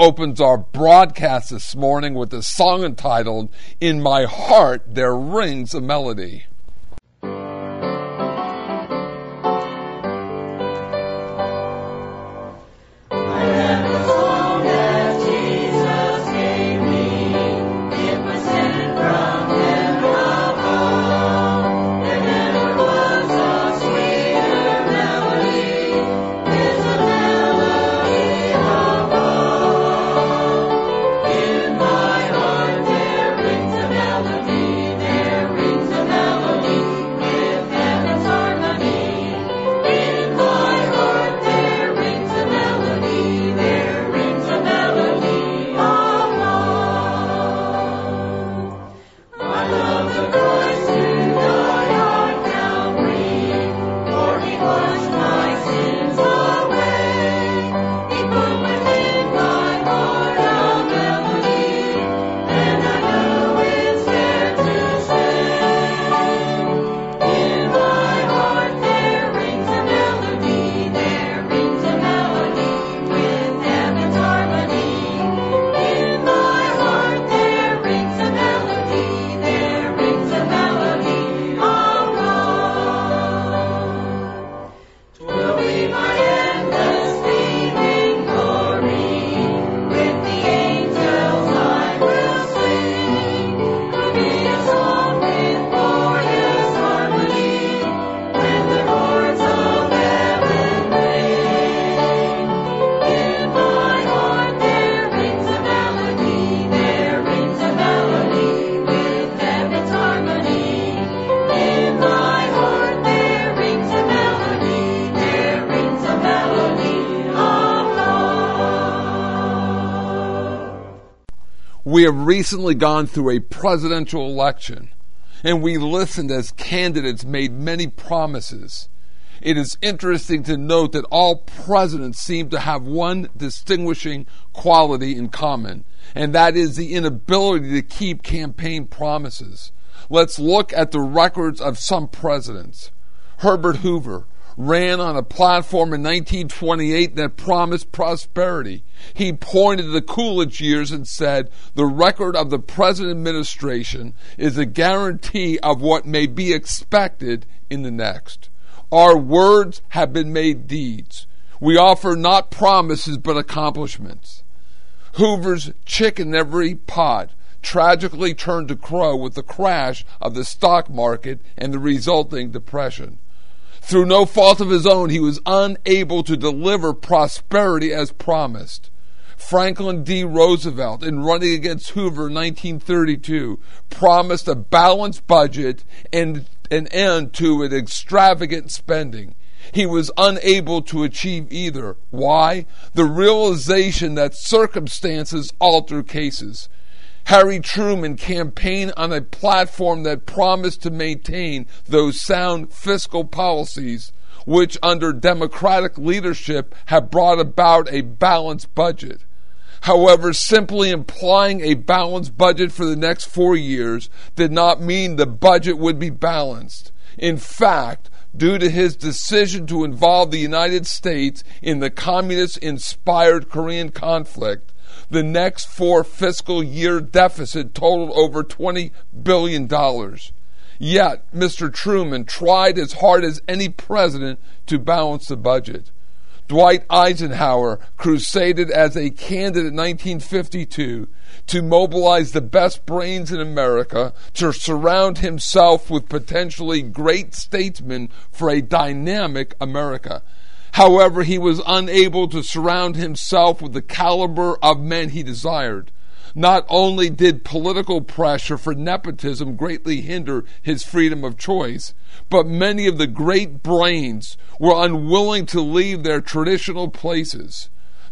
opens our broadcast this morning with a song entitled In My Heart There Rings a Melody. Have recently gone through a presidential election, and we listened as candidates made many promises. It is interesting to note that all presidents seem to have one distinguishing quality in common, and that is the inability to keep campaign promises. Let's look at the records of some presidents. Herbert Hoover, ran on a platform in 1928 that promised prosperity. He pointed to the Coolidge years and said, The record of the present administration is a guarantee of what may be expected in the next. Our words have been made deeds. We offer not promises but accomplishments. Hoover's chicken every pot tragically turned to crow with the crash of the stock market and the resulting depression. Through no fault of his own, he was unable to deliver prosperity as promised. Franklin D. Roosevelt, in running against Hoover in 1932, promised a balanced budget and an end to an extravagant spending. He was unable to achieve either. Why? The realization that circumstances alter cases. Harry Truman campaigned on a platform that promised to maintain those sound fiscal policies which, under Democratic leadership, have brought about a balanced budget. However, simply implying a balanced budget for the next four years did not mean the budget would be balanced. In fact, due to his decision to involve the United States in the communist inspired Korean conflict, the next four fiscal year deficit totaled over $20 billion. Yet, Mr. Truman tried as hard as any president to balance the budget. Dwight Eisenhower crusaded as a candidate in 1952 to mobilize the best brains in America to surround himself with potentially great statesmen for a dynamic America. However, he was unable to surround himself with the caliber of men he desired. Not only did political pressure for nepotism greatly hinder his freedom of choice, but many of the great brains were unwilling to leave their traditional places.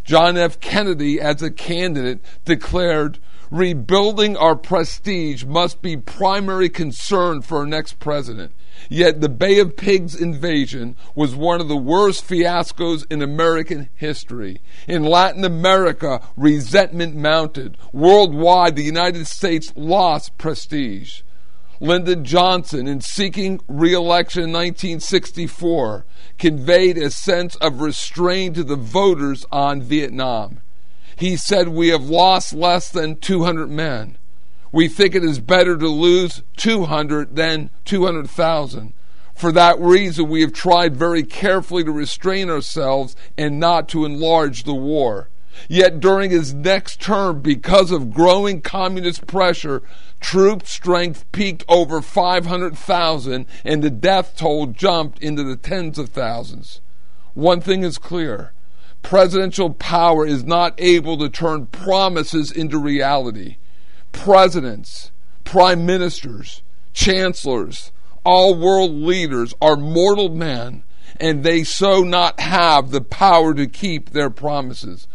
John F. Kennedy, as a candidate, declared, Rebuilding our prestige must be primary concern for our next president. Yet the Bay of Pigs invasion was one of the worst fiascos in American history. In Latin America, resentment mounted. Worldwide, the United States lost prestige. Lyndon Johnson, in seeking re-election in 1964, conveyed a sense of restraint to the voters on Vietnam. He said, We have lost less than 200 men we think it is better to lose 200 than 200,000. For that reason, we have tried very carefully to restrain ourselves and not to enlarge the war. Yet during his next term, because of growing communist pressure, troop strength peaked over 500,000 and the death toll jumped into the tens of thousands. One thing is clear presidential power is not able to turn promises into reality presidents, prime ministers, chancellors, all world leaders are mortal men, and they so not have the power to keep their promises.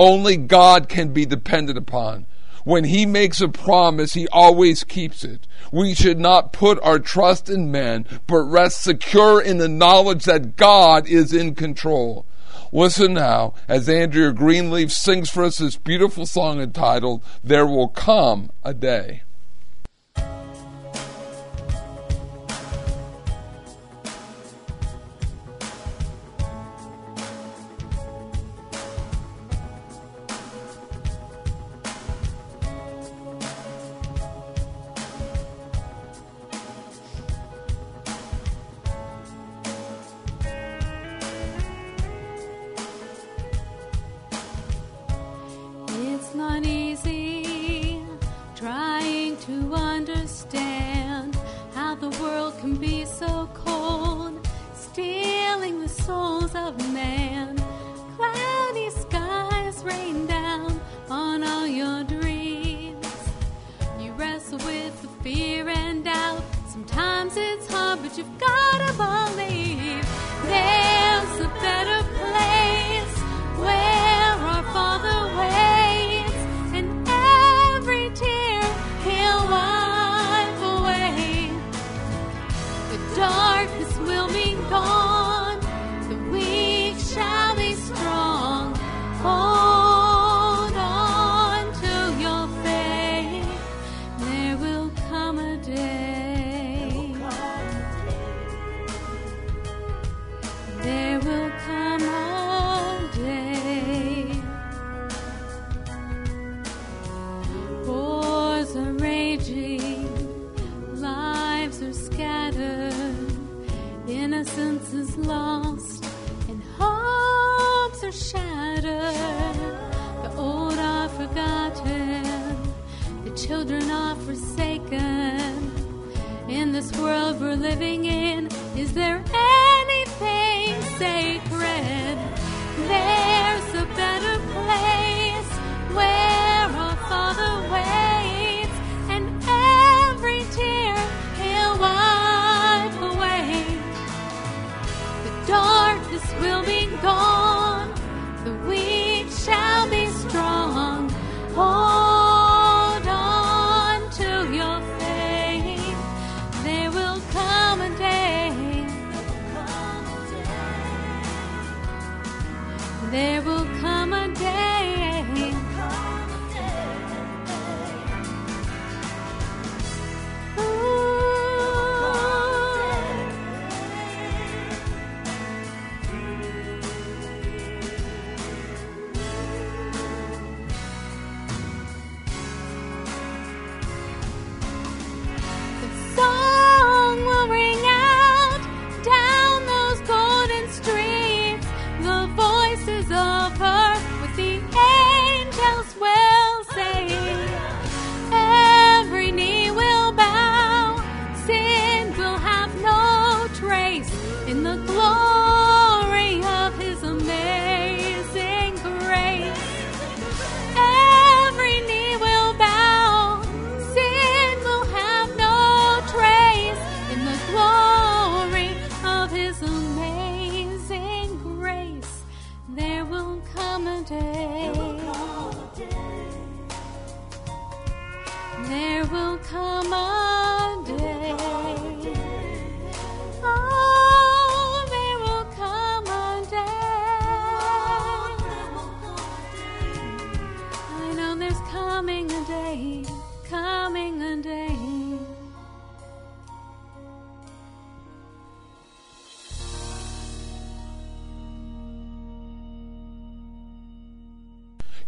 Only God can be depended upon. When He makes a promise, He always keeps it. We should not put our trust in men, but rest secure in the knowledge that God is in control. Listen now as Andrea Greenleaf sings for us this beautiful song entitled, There Will Come a Day. Voice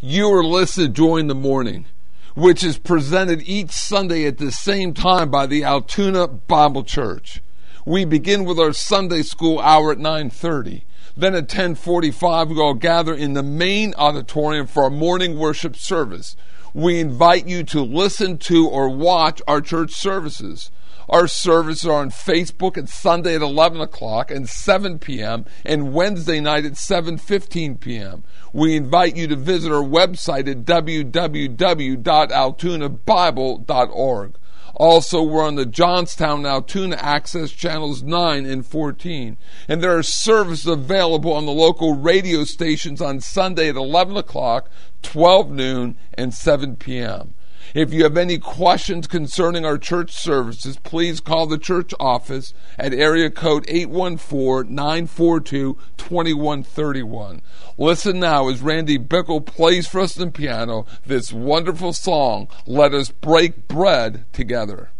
You are listed during the Morning, which is presented each Sunday at the same time by the Altoona Bible Church. We begin with our Sunday school hour at 9:30. Then at 10:45 we all gather in the main auditorium for our morning worship service. We invite you to listen to or watch our church services. Our services are on Facebook at Sunday at 11 o'clock and 7 p.m. and Wednesday night at 7.15 p.m. We invite you to visit our website at www.altoonabible.org. Also, we're on the Johnstown Altoona Access Channels 9 and 14. And there are services available on the local radio stations on Sunday at 11 o'clock, 12 noon, and 7 p.m. If you have any questions concerning our church services, please call the church office at area code 814-942-2131. Listen now as Randy Bickle plays for us on piano this wonderful song, Let Us Break Bread Together.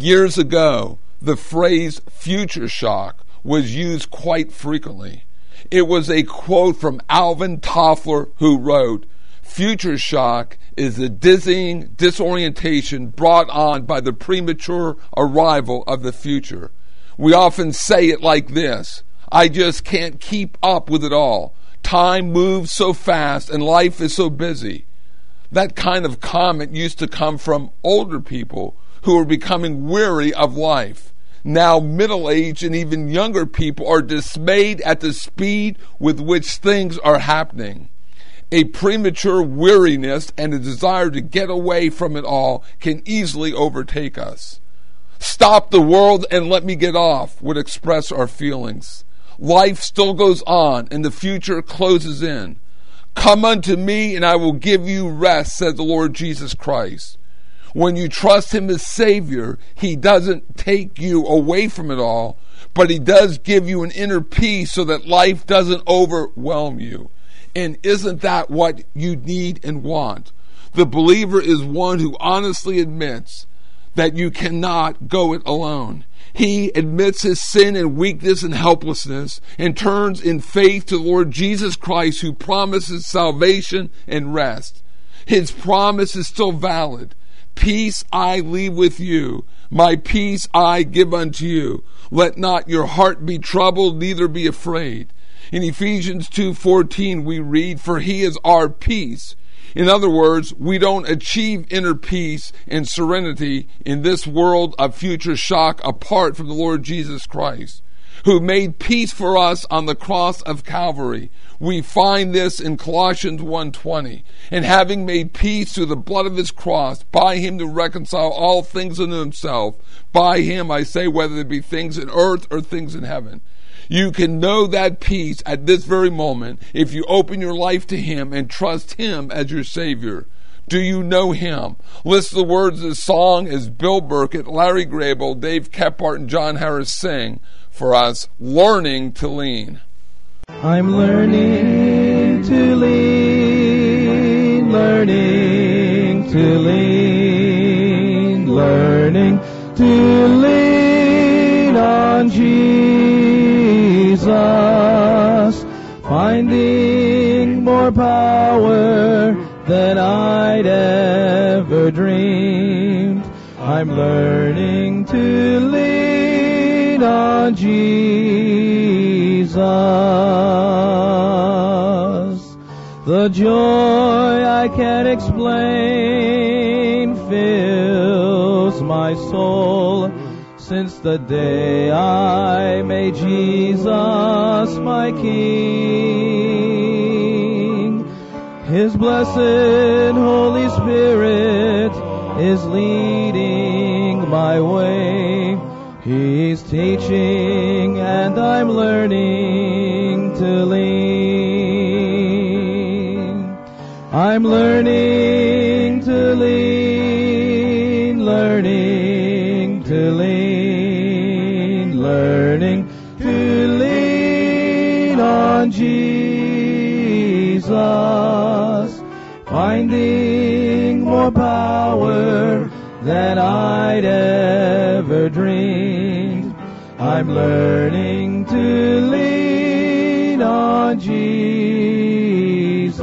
Years ago, the phrase future shock was used quite frequently. It was a quote from Alvin Toffler who wrote, Future shock is the dizzying disorientation brought on by the premature arrival of the future. We often say it like this I just can't keep up with it all. Time moves so fast and life is so busy. That kind of comment used to come from older people who are becoming weary of life. Now, middle aged and even younger people are dismayed at the speed with which things are happening. A premature weariness and a desire to get away from it all can easily overtake us. Stop the world and let me get off would express our feelings. Life still goes on and the future closes in. Come unto me and I will give you rest, said the Lord Jesus Christ. When you trust Him as Savior, He doesn't take you away from it all, but He does give you an inner peace so that life doesn't overwhelm you. And isn't that what you need and want? The believer is one who honestly admits that you cannot go it alone. He admits his sin and weakness and helplessness and turns in faith to the Lord Jesus Christ who promises salvation and rest. His promise is still valid. Peace I leave with you. My peace I give unto you. Let not your heart be troubled, neither be afraid. In Ephesians 2:14 we read, "For he is our peace." In other words, we don't achieve inner peace and serenity in this world of future shock apart from the Lord Jesus Christ, who made peace for us on the cross of Calvary. We find this in Colossians 1:20. And having made peace through the blood of his cross, by him to reconcile all things unto himself, by him I say whether it be things in earth or things in heaven. You can know that peace at this very moment if you open your life to him and trust him as your savior. Do you know him? List the words of the song as Bill Burkett, Larry Grable, Dave Kephart, and John Harris sing for us, Learning to Lean. I'm learning to lean, learning to lean, learning to lean on Jesus, finding more power than I'd ever dreamed. I'm learning to lean on Jesus. The joy I can't explain fills my soul since the day I made Jesus my King. His blessed Holy Spirit is leading my way. He's teaching and I'm learning to lean. I'm learning to lean, learning to lean, learning to lean on Jesus, finding more power than I'd ever dreamed. I'm learning to lean on Jesus.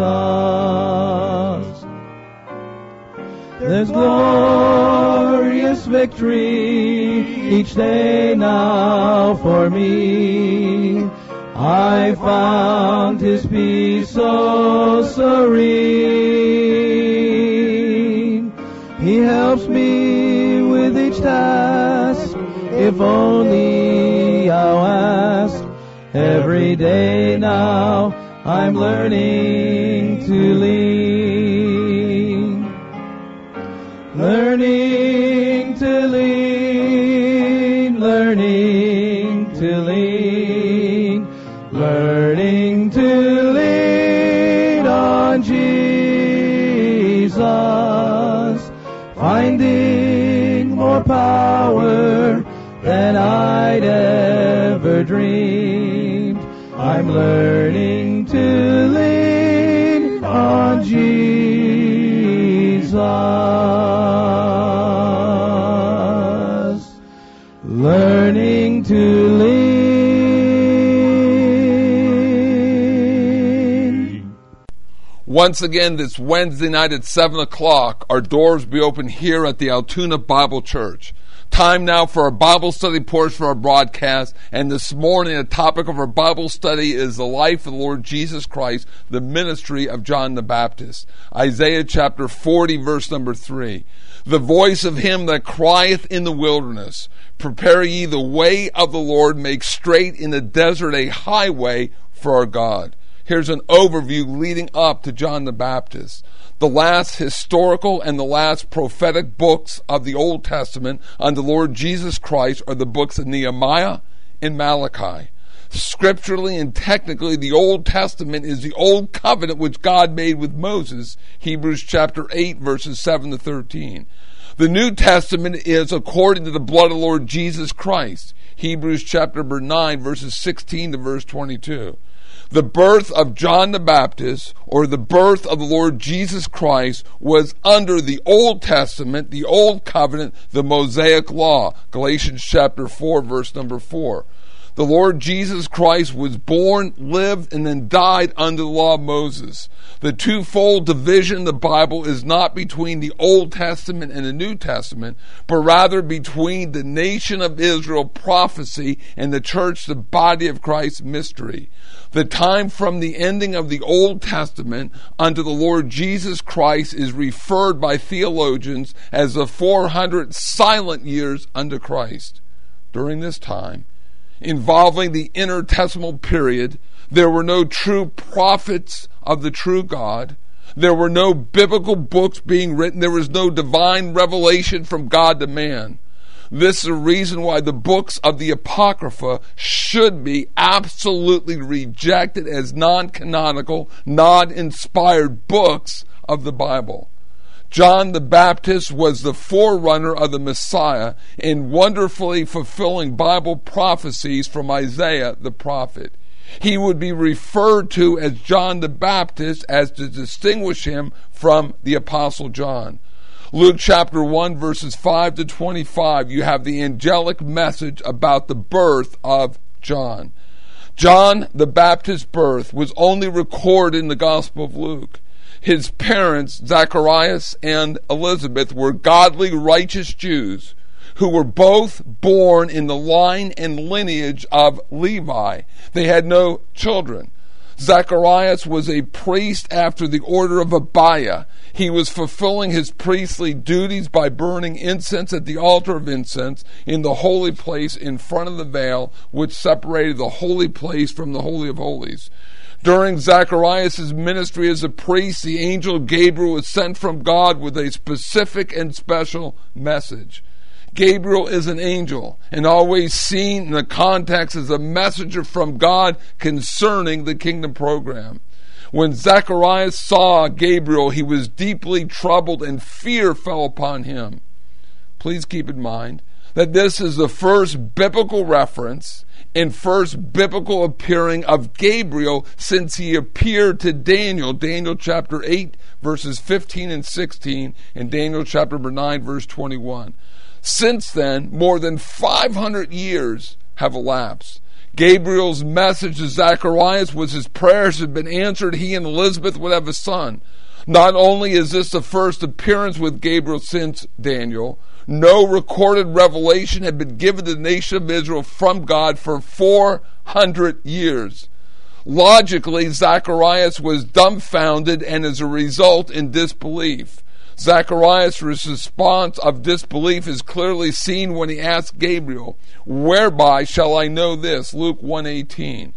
There's glorious victory each day now for me. I found His peace so serene. He helps me with each task, if only I'll ask. Every day now I'm learning to lean. Learning to lean, Learning to lean on Jesus. learning to lean. Once again, this Wednesday night at 7 o'clock, our doors will be open here at the Altoona Bible Church. Time now for our Bible study portion of our broadcast. And this morning, the topic of our Bible study is the life of the Lord Jesus Christ, the ministry of John the Baptist. Isaiah chapter 40, verse number 3. The voice of him that crieth in the wilderness, Prepare ye the way of the Lord, make straight in the desert a highway for our God. Here's an overview leading up to John the Baptist. The last historical and the last prophetic books of the Old Testament on the Lord Jesus Christ are the books of Nehemiah and Malachi. Scripturally and technically, the Old Testament is the Old Covenant which God made with Moses, Hebrews chapter 8, verses 7 to 13. The New Testament is according to the blood of the Lord Jesus Christ, Hebrews chapter 9, verses 16 to verse 22 the birth of John the Baptist or the birth of the Lord Jesus Christ was under the Old Testament, the Old Covenant, the Mosaic Law. Galatians chapter 4, verse number 4. The Lord Jesus Christ was born, lived, and then died under the law of Moses. The twofold division in the Bible is not between the Old Testament and the New Testament, but rather between the nation of Israel prophecy and the church, the body of Christ mystery. The time from the ending of the Old Testament unto the Lord Jesus Christ is referred by theologians as the 400 silent years unto Christ. During this time, involving the intertestamental period, there were no true prophets of the true God. There were no biblical books being written. There was no divine revelation from God to man. This is the reason why the books of the Apocrypha should be absolutely rejected as non canonical, non inspired books of the Bible. John the Baptist was the forerunner of the Messiah in wonderfully fulfilling Bible prophecies from Isaiah the prophet. He would be referred to as John the Baptist as to distinguish him from the Apostle John. Luke chapter 1, verses 5 to 25, you have the angelic message about the birth of John. John the Baptist's birth was only recorded in the Gospel of Luke his parents, Zacharias and Elizabeth, were godly, righteous Jews who were both born in the line and lineage of Levi. They had no children. Zacharias was a priest after the order of Abiah. He was fulfilling his priestly duties by burning incense at the altar of incense in the holy place in front of the veil, which separated the holy place from the Holy of Holies. During Zacharias' ministry as a priest, the angel Gabriel was sent from God with a specific and special message. Gabriel is an angel and always seen in the context as a messenger from God concerning the kingdom program. When Zacharias saw Gabriel, he was deeply troubled and fear fell upon him. Please keep in mind that this is the first biblical reference and first biblical appearing of Gabriel since he appeared to Daniel, Daniel chapter 8, verses 15 and 16, and Daniel chapter 9, verse 21. Since then, more than 500 years have elapsed. Gabriel's message to Zacharias was his prayers had been answered. He and Elizabeth would have a son. Not only is this the first appearance with Gabriel since Daniel, no recorded revelation had been given to the nation of Israel from God for 400 years. Logically, Zacharias was dumbfounded and as a result in disbelief. Zacharias' response of disbelief is clearly seen when he asks Gabriel, Whereby shall I know this? Luke 118.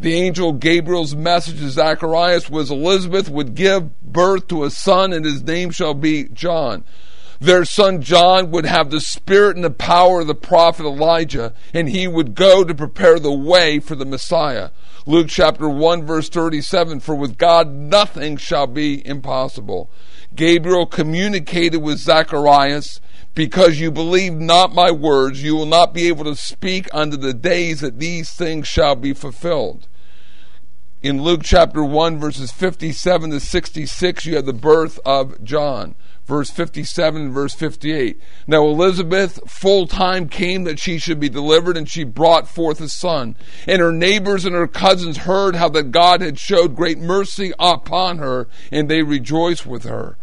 The angel Gabriel's message to Zacharias was Elizabeth would give birth to a son and his name shall be John. Their son John would have the spirit and the power of the prophet Elijah, and he would go to prepare the way for the Messiah. Luke chapter 1 verse 37, for with God nothing shall be impossible. Gabriel communicated with Zacharias, because you believe not my words, you will not be able to speak unto the days that these things shall be fulfilled. In Luke chapter 1, verses 57 to 66, you have the birth of John. Verse 57 verse 58. Now Elizabeth full time came that she should be delivered, and she brought forth a son. And her neighbors and her cousins heard how that God had showed great mercy upon her, and they rejoiced with her.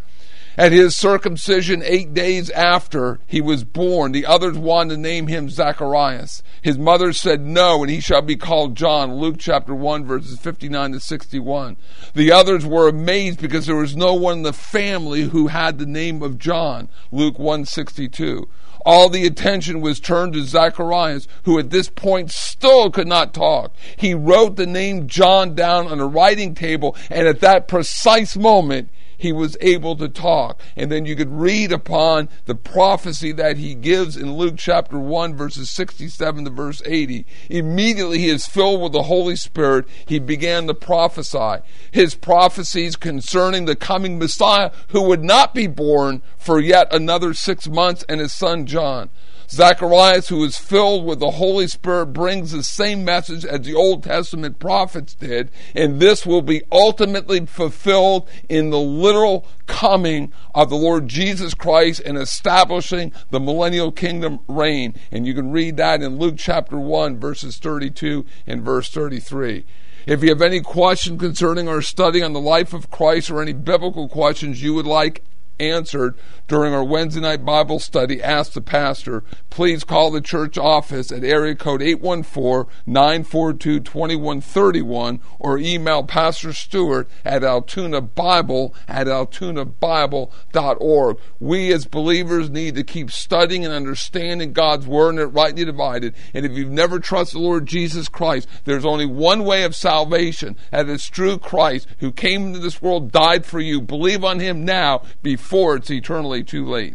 At his circumcision, eight days after he was born, the others wanted to name him Zacharias. His mother said no, and he shall be called John. Luke chapter 1, verses 59 to 61. The others were amazed because there was no one in the family who had the name of John. Luke 1 62. All the attention was turned to Zacharias, who at this point still could not talk. He wrote the name John down on a writing table, and at that precise moment, he was able to talk. And then you could read upon the prophecy that he gives in Luke chapter 1, verses 67 to verse 80. Immediately he is filled with the Holy Spirit. He began to prophesy. His prophecies concerning the coming Messiah who would not be born for yet another six months and his son John. Zacharias, who is filled with the Holy Spirit, brings the same message as the Old Testament prophets did, and this will be ultimately fulfilled in the literal coming of the Lord Jesus Christ and establishing the millennial kingdom reign. And you can read that in Luke chapter 1, verses 32 and verse 33. If you have any question concerning our study on the life of Christ or any biblical questions you would like answered during our Wednesday night Bible study, Ask the Pastor, please call the church office at area code 814-942-2131 or email Pastor Stewart at altoona-bible at altoona-bible.org. We as believers need to keep studying and understanding God's Word and it rightly divided. And if you've never trusted the Lord Jesus Christ, there's only one way of salvation, and it's through Christ who came into this world, died for you. Believe on Him now before it's eternally too late.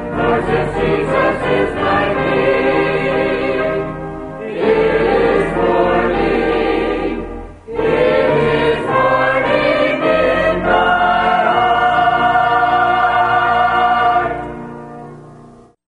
Jesus is my King.